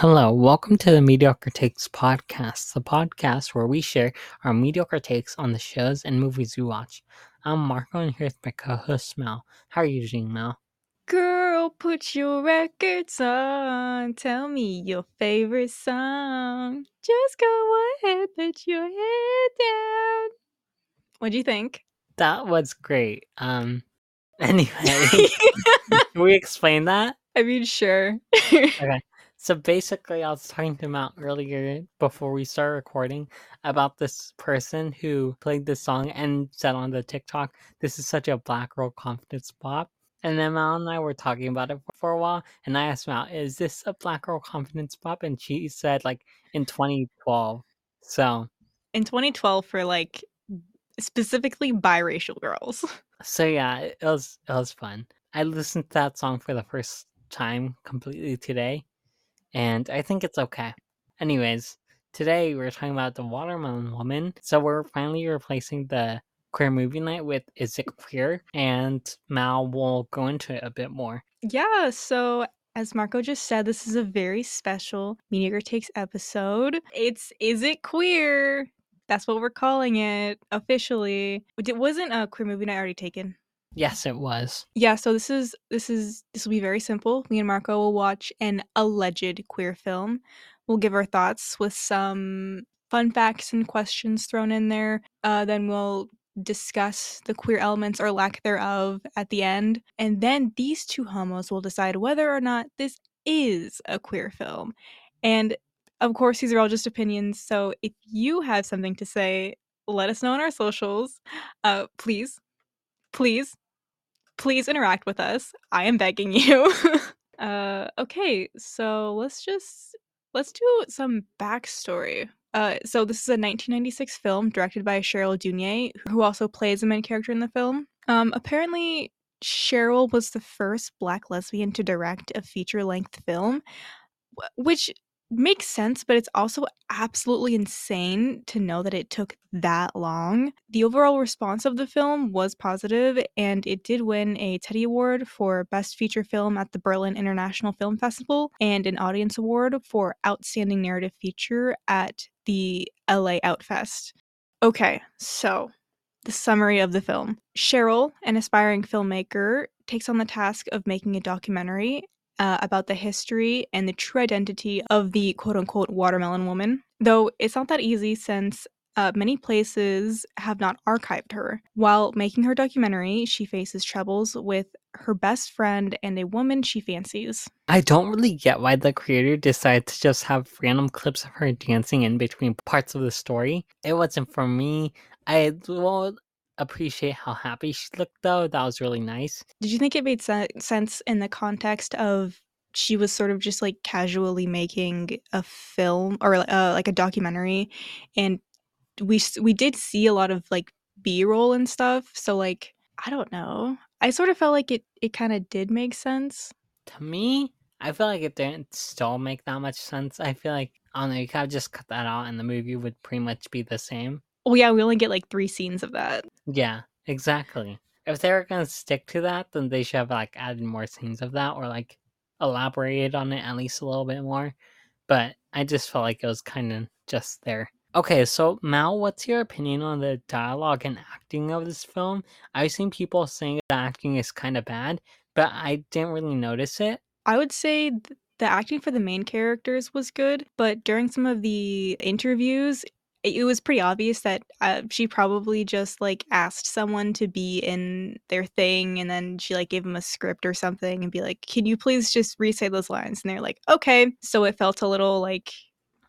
Hello, welcome to the Mediocre Takes podcast, the podcast where we share our mediocre takes on the shows and movies we watch. I'm Marco, and here's my co-host Mal. How are you doing, Mal? Girl, put your records on. Tell me your favorite song. Just go ahead, put your head down. What do you think? That was great. Um, anyway, can we explain that? I mean, sure. Okay. So basically, I was talking to Matt earlier before we started recording about this person who played this song and said on the TikTok, "This is such a black girl confidence pop." And then Mal and I were talking about it for a while, and I asked Mal, "Is this a black girl confidence pop?" And she said, like in 2012. So In 2012, for like specifically biracial girls. so yeah, it was it was fun. I listened to that song for the first time completely today, and I think it's okay. Anyways, today we're talking about the Watermelon Woman. So we're finally replacing the queer movie night with Is It Queer? And Mal will go into it a bit more. Yeah, so as Marco just said, this is a very special Mediocre Takes episode. It's Is It Queer? That's what we're calling it officially. It wasn't a queer movie night already taken. Yes, it was. Yeah, so this is this is this will be very simple. Me and Marco will watch an alleged queer film. We'll give our thoughts with some fun facts and questions thrown in there. Uh, then we'll discuss the queer elements or lack thereof at the end. And then these two homos will decide whether or not this is a queer film. And of course, these are all just opinions. So if you have something to say, let us know on our socials. Uh, please, please, please interact with us. I am begging you. uh, okay, so let's just let's do some backstory. Uh, so this is a 1996 film directed by Cheryl Dunye, who also plays the main character in the film. Um, apparently, Cheryl was the first Black lesbian to direct a feature-length film, which makes sense, but it's also absolutely insane to know that it took that long. The overall response of the film was positive, and it did win a Teddy Award for Best Feature Film at the Berlin International Film Festival and an Audience Award for Outstanding Narrative Feature at the LA Outfest. Okay, so the summary of the film Cheryl, an aspiring filmmaker, takes on the task of making a documentary uh, about the history and the true identity of the quote unquote watermelon woman. Though it's not that easy since uh, many places have not archived her. While making her documentary, she faces troubles with her best friend and a woman she fancies. I don't really get why the creator decided to just have random clips of her dancing in between parts of the story. It wasn't for me. I will appreciate how happy she looked though. That was really nice. Did you think it made se- sense in the context of she was sort of just like casually making a film or uh, like a documentary and we we did see a lot of like b-roll and stuff so like i don't know i sort of felt like it it kind of did make sense To me, I feel like it didn't still make that much sense. I feel like I don't know, you could have just cut that out and the movie would pretty much be the same. Oh yeah we only get like three scenes of that Yeah, exactly. If they were gonna stick to that, then they should have like added more scenes of that or like elaborated on it at least a little bit more. But I just felt like it was kind of just there. Okay, so Mal, what's your opinion on the dialogue and acting of this film? I've seen people saying the acting is kind of bad, but I didn't really notice it. I would say th- the acting for the main characters was good, but during some of the interviews, it, it was pretty obvious that uh, she probably just like asked someone to be in their thing and then she like gave them a script or something and be like, "Can you please just re-say those lines?" And they're like, "Okay." So it felt a little like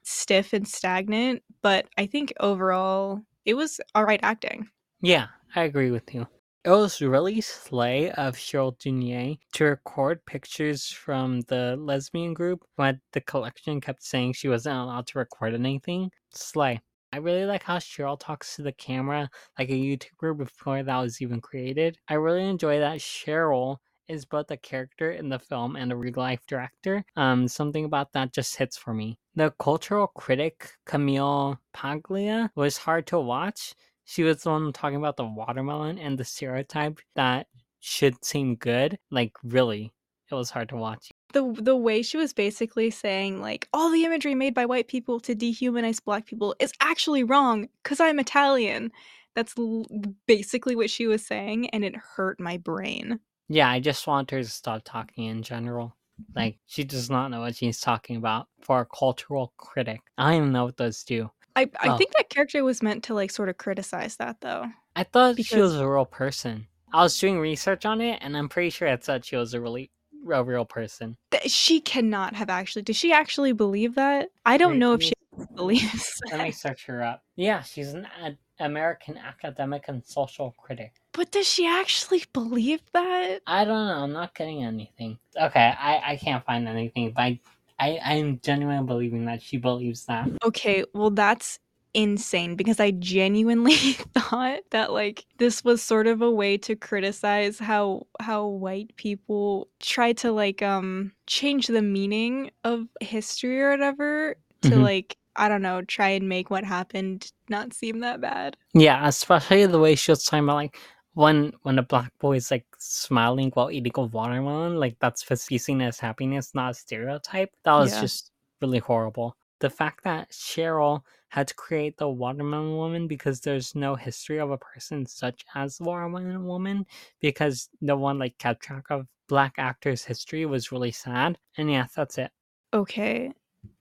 stiff and stagnant, but I think overall it was all right acting. Yeah, I agree with you. It was really slay of Cheryl Dunye to record pictures from the lesbian group when the collection kept saying she wasn't allowed to record anything. Slay. I really like how Cheryl talks to the camera like a YouTuber before that was even created. I really enjoy that Cheryl is both a character in the film and a real life director. Um, something about that just hits for me. The cultural critic Camille Paglia was hard to watch. She was the one talking about the watermelon and the stereotype that should seem good. Like really, it was hard to watch. The the way she was basically saying like all the imagery made by white people to dehumanize black people is actually wrong cuz I'm Italian. That's l- basically what she was saying and it hurt my brain. Yeah, I just want her to stop talking in general. Mm-hmm. Like she does not know what she's talking about for a cultural critic. I don't know what those do. I I Oh. think that character was meant to like sort of criticize that though. I thought she was a real person. I was doing research on it, and I'm pretty sure it said she was a really a real person. She cannot have actually. Does she actually believe that? I don't Wait, know if she believes. Let me search her up. Yeah, she's an ad- American academic and social critic. But does she actually believe that? I don't know. I'm not getting anything. Okay, I, I can't find anything, but I, I I'm genuinely believing that she believes that. Okay, well that's insane because I genuinely thought that like this was sort of a way to criticize how how white people try to like um change the meaning of history or whatever to Mhm. like I don't know, try and make what happened not seem that bad. Yeah, especially the way she was talking about like when when a black boy is like smiling while eating a watermelon, like that's seen as happiness, not a stereotype. That was Yeah. just really horrible. The fact that Cheryl had to create the watermelon woman because there's no history of a person such as the watermelon woman because no one like kept track of black actors' history was really sad. And yeah, that's it. Okay.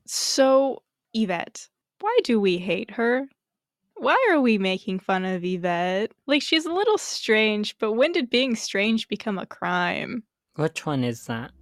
So, Yvette, why do we hate her? Why are we making fun of Yvette? Like, she's a little strange, but when did being strange become a crime? Which one is that?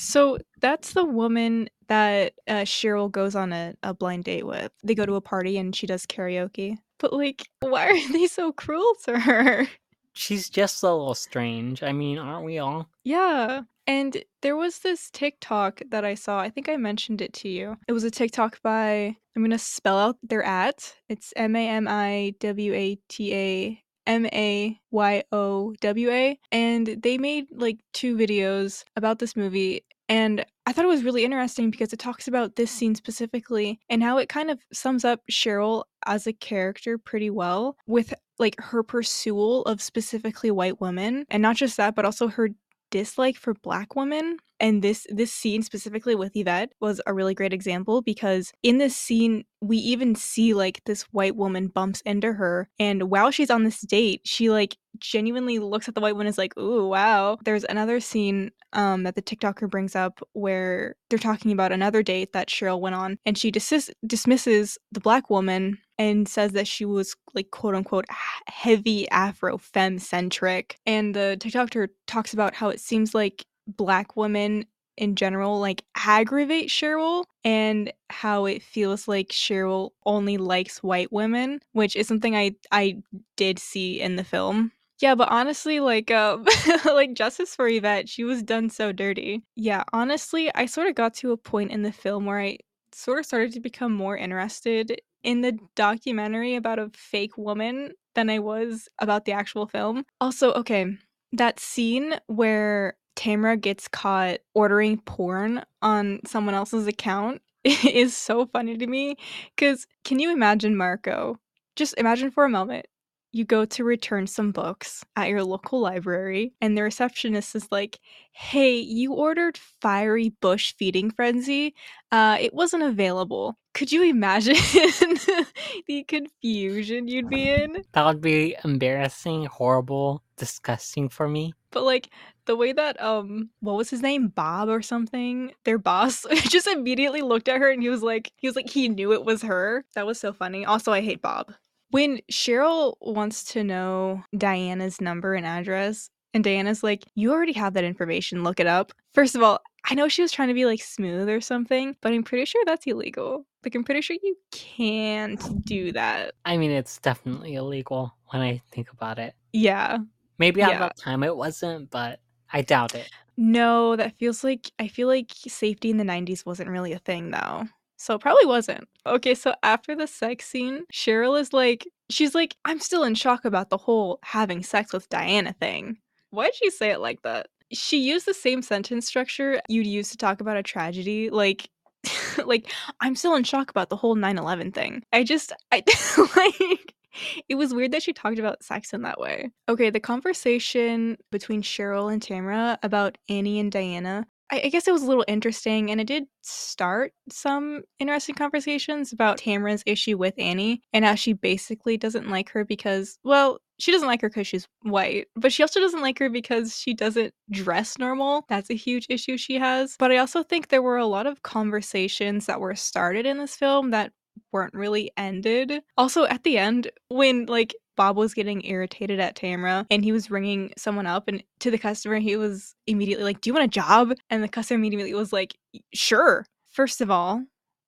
So, that's the woman that uh, Cheryl goes on a, a blind date with. They go to a party and she does karaoke. But, like, why are they so cruel to her? She's just a little strange. I mean, aren't we all? Yeah. And there was this TikTok that I saw. I think I mentioned it to you. It was a TikTok by, I'm going to spell out their at. It's M A M I W A T A M A Y O W A. And they made like two videos about this movie. And I thought it was really interesting because it talks about this scene specifically and how it kind of sums up Cheryl as a character pretty well with like her pursuit of specifically white women. And not just that, but also her dislike for black women and this this scene specifically with Yvette was a really great example because in this scene we even see like this white woman bumps into her and while she's on this date she like genuinely looks at the white and is like ooh wow. There's another scene um that the tiktoker brings up where they're talking about another date that cheryl went on and she dismiss- dismisses the black woman and says that she was like quote unquote heavy afro femme centric and the tiktoker talks about how it seems like black women in general like aggravate cheryl and how it feels like cheryl only likes white women which is something i i did see in the film yeah but honestly like um like justice for yvette she was done so dirty yeah honestly i sort of got to a point in the film where i sort of started to become more interested in the documentary about a fake woman than I was about the actual film. Also, okay, that scene where Tamra gets caught ordering porn on someone else's account is so funny to me because can you imagine Marco? Just imagine for a moment you go to return some books at your local library and the receptionist is like hey you ordered fiery bush feeding frenzy? Uh it wasn't available. Could you imagine the confusion you'd be in? That would be embarrassing, horrible, disgusting for me. but like the way that um what was his name? Bob or something? Their boss just immediately looked at her and he was like he was like he knew it was her. That was so funny. Also i hate bob when cheryl wants to know diana's number and address and diana's like you already have that information look it up first of all i know she was trying to be like smooth or something but i'm pretty sure that's illegal like i'm pretty sure you can't do that I mean, it's definitely illegal when I think about it. yeah Maybe at Yeah. that time it wasn't, but I doubt it. No, that feels like I feel like safety in the 90s wasn't really a thing though. So probably wasn't. Okay, so after the sex scene, Cheryl is like she's like I'm still in shock about the whole having sex with Diana thing. Why'd she say it like that? She used the same sentence structure you'd use to talk about a tragedy like like I'm still in shock about the whole 9/11 thing. I just I like it was weird that she talked about sex in that way. Okay, the conversation between Cheryl and Tamra about Annie and Diana. I, I guess it was a little interesting, and it did start some interesting conversations about Tamra's issue with Annie and how she basically doesn't like her because, well, she doesn't like her because she's white, but she also doesn't like her because she doesn't dress normal. That's a huge issue she has. But I also think there were a lot of conversations that were started in this film that weren't really ended. Also, at the end, when like Bob was getting irritated at Tamra and he was ringing someone up and to the customer, he was immediately like, Do you want a job? And the customer immediately was like, Sure. First of all,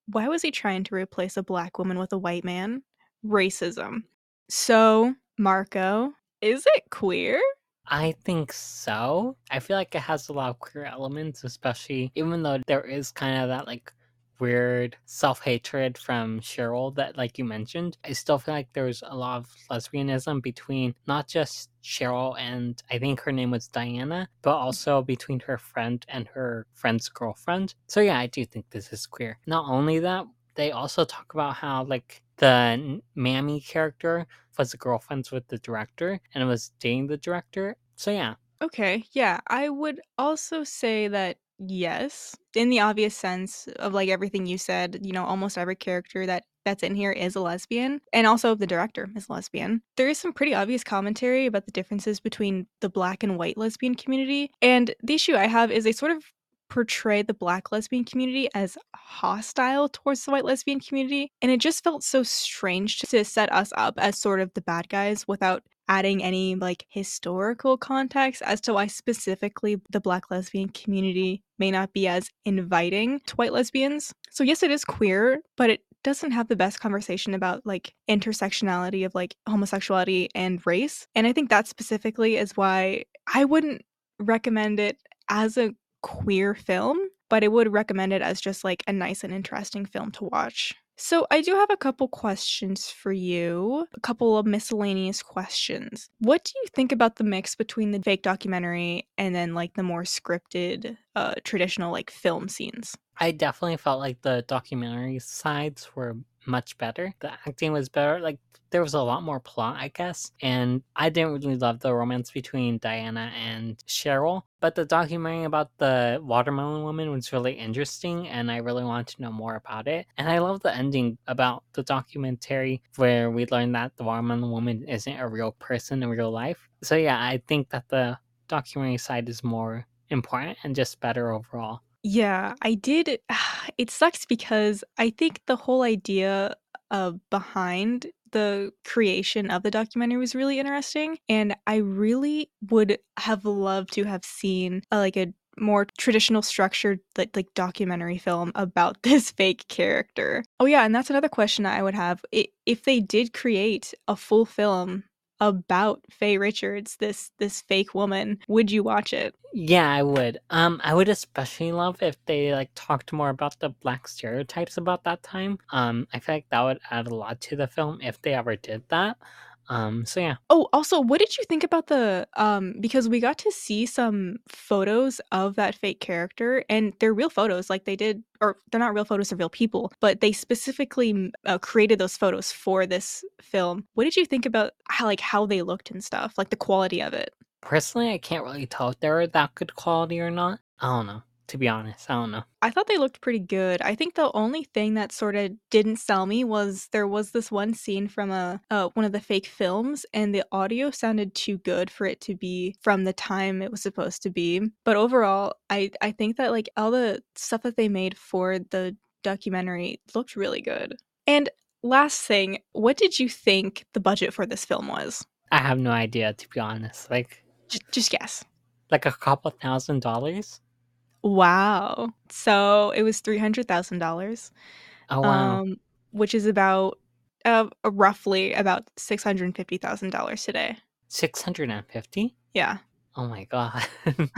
why was he trying to replace a black woman with a white man? Racism. So Marco, is it queer? I think so. I feel like it has a lot of queer elements, especially even though there is kind of that like weird self hatred from Cheryl that, like you mentioned. I still feel like there's a lot of lesbianism between not just Cheryl and I think her name was Diana, but mm. also between her friend and her friend's girlfriend. So, yeah, I do think this is queer. Not only that, they also talk about how, like, the Mammy character was girlfriends with the director and was dating the director. So yeah. Okay, yeah. I would also say that yes, in the obvious sense of like everything you said, you know, almost every character that that's in here is a lesbian and also the director is lesbian. There is some pretty obvious commentary about the differences between the black and white lesbian community. And the issue I have is they sort of portray the black lesbian community as hostile towards the white lesbian community. And it just felt so strange to set us up as sort of the bad guys without adding any like historical context as to why specifically the black lesbian community may not be as inviting to white lesbians. So, yes, it is queer, but it doesn't have the best conversation about like intersectionality of like homosexuality and race. And I think that specifically is why I wouldn't recommend it as a queer film, but I would recommend it as just like a nice and interesting film to watch. So, I do have a couple questions for you, a couple of miscellaneous questions. What do you think about the mix between the fake documentary and then like the more scripted, uh, traditional like film scenes? I definitely felt like the documentary sides were much better. The acting was better. Like there was a lot more plot, I guess. And I didn't really love the romance between Diana and Cheryl. But the documentary about the watermelon woman was really interesting and I really want to know more about it. And I love the ending about the documentary where we learned that the watermelon woman isn't a real person in real life. So yeah, I think that the documentary side is more important and just better overall. Yeah, I did. It sucks because I think the whole idea of behind the creation of the documentary was really interesting, and I really would have loved to have seen a, like a more traditional structured like, like documentary film about this fake character. Oh yeah, and that's another question I would have. If they did create a full film about Faye Richards, this this fake woman, would you watch it? Yeah, I would. Um, I would especially love if they like talked more about the black stereotypes about that time. Um, I feel like that would add a lot to the film if they ever did that. Um, so yeah. Oh, also, what did you think about the um because we got to see some photos of that fake character and they're real photos like they did or they're not real photos of real people, but they specifically uh, created those photos for this film. What did you think about how like how they looked and stuff, like the quality of it? Personally, I can't really tell if they're that good quality or not. I don't know to be honest. I don't know. I thought they looked pretty good. I think the only thing that sort of didn't sell me was there was this one scene from a uh, one of the fake films, and the audio sounded too good for it to be from the time it was supposed to be. But overall, I I think that like all the stuff that they made for the documentary looked really good. And last thing, what did you think the budget for this film was? I have no idea to be honest. Like just, just guess. Like a couple thousand dollars? Wow. So it was $300,000. Oh, wow. Um, which is about uh, roughly about $650,000 today. 650? Yeah. Oh my god.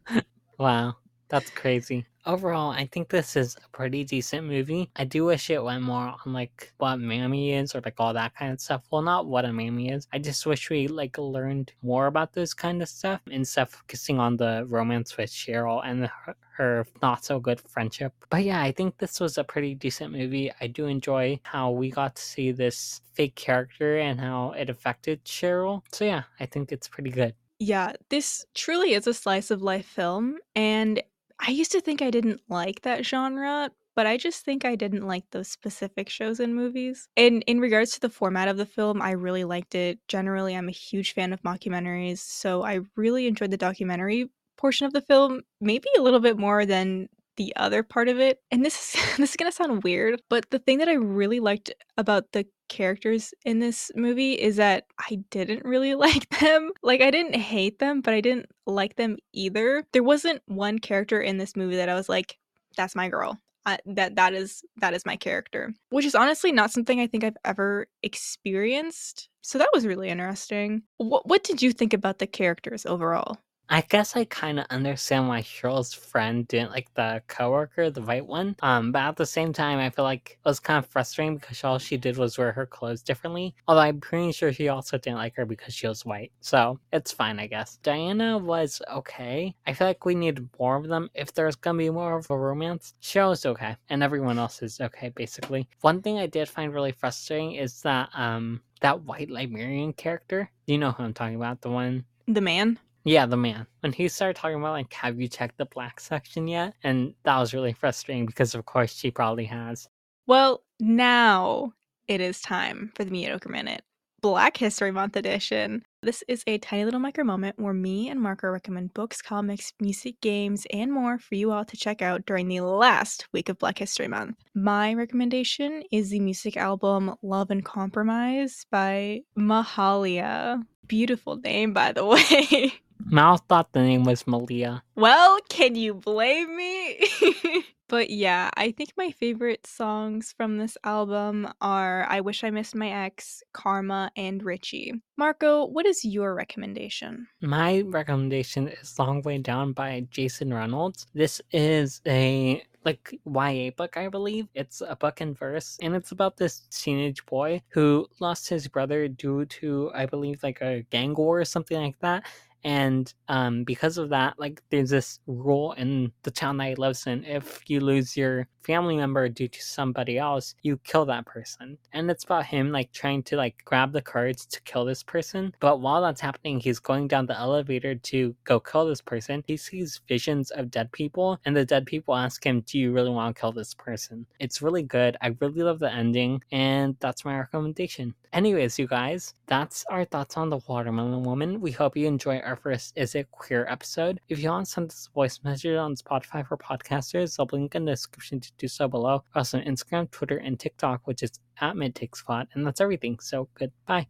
wow. That's crazy. Overall, I think this is a pretty decent movie. I do wish it went more on like what Mammy is or like all that kind of stuff. Well, not what a Mammy is. I just wish we like learned more about those kind of stuff instead of focusing on the romance with Cheryl and her, her not so good friendship. But yeah, I think this was a pretty decent movie. I do enjoy how we got to see this fake character and how it affected Cheryl. So yeah, I think it's pretty good. Yeah, this truly is a slice of life film, and I used to think I didn't like that genre, but I just think I didn't like those specific shows and movies. And in regards to the format of the film, I really liked it. Generally, I'm a huge fan of mockumentaries, so I really enjoyed the documentary portion of the film, maybe a little bit more than the other part of it. And this is this is going to sound weird, but the thing that I really liked about the characters in this movie is that I didn't really like them. Like I didn't hate them, but I didn't like them either. There wasn't one character in this movie that I was like that's my girl. Uh, that that is that is my character, which is honestly not something I think I've ever experienced. So that was really interesting. What what did you think about the characters overall? I guess I kind of understand why Cheryl's friend didn't like the coworker, the white one. Um, but at the same time, I feel like it was kind of frustrating because all she did was wear her clothes differently. Although I'm pretty sure she also didn't like her because she was white. So it's fine, I guess. Diana was okay. I feel like we need more of them. If there's gonna be more of a romance, Cheryl's okay, and everyone else is okay, basically. One thing I did find really frustrating is that um that white Liberian character. You know who I'm talking about? The one The man? Yeah, the man. When he started talking about like, have you checked the black section yet? And that was really frustrating because of course she probably has. Well, now it is time for the mediocre minute. Black History Month edition. This is a tiny little micro moment where me and Marco recommend books, comics, music, games, and more for you all to check out during the last week of Black History Month. My recommendation is the music album Love and Compromise by Mahalia. Beautiful name, by the way. Mal thought the name was Malia. Well, can you blame me? but yeah, I think my favorite songs from this album are I Wish I Missed My Ex, Karma, and Richie. Marco, what is your recommendation? My recommendation is Long Way Down by Jason Reynolds. This is a like YA book, I believe. It's a book in verse, and it's about this teenage boy who lost his brother due to, I believe, like a gang war or something like that and um, because of that like there's this rule in the town that he lives in if you lose your family member due to somebody else you kill that person. And it's about him like trying to like grab the cards to kill this person. But while that's happening he's going down the elevator to go kill this person. He sees visions of dead people and the dead people ask him do you really want to kill this person? It's really good. I really love the ending and that's my recommendation. Anyways you guys that's our thoughts on the watermelon woman. We hope you enjoy our first Is It Queer episode. If you want to send us a voice message on Spotify for podcasters, I'll link in the description to do so below. Also on Instagram, Twitter, and TikTok, which is at MidTakesPod. And that's everything. So goodbye.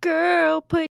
Girl, put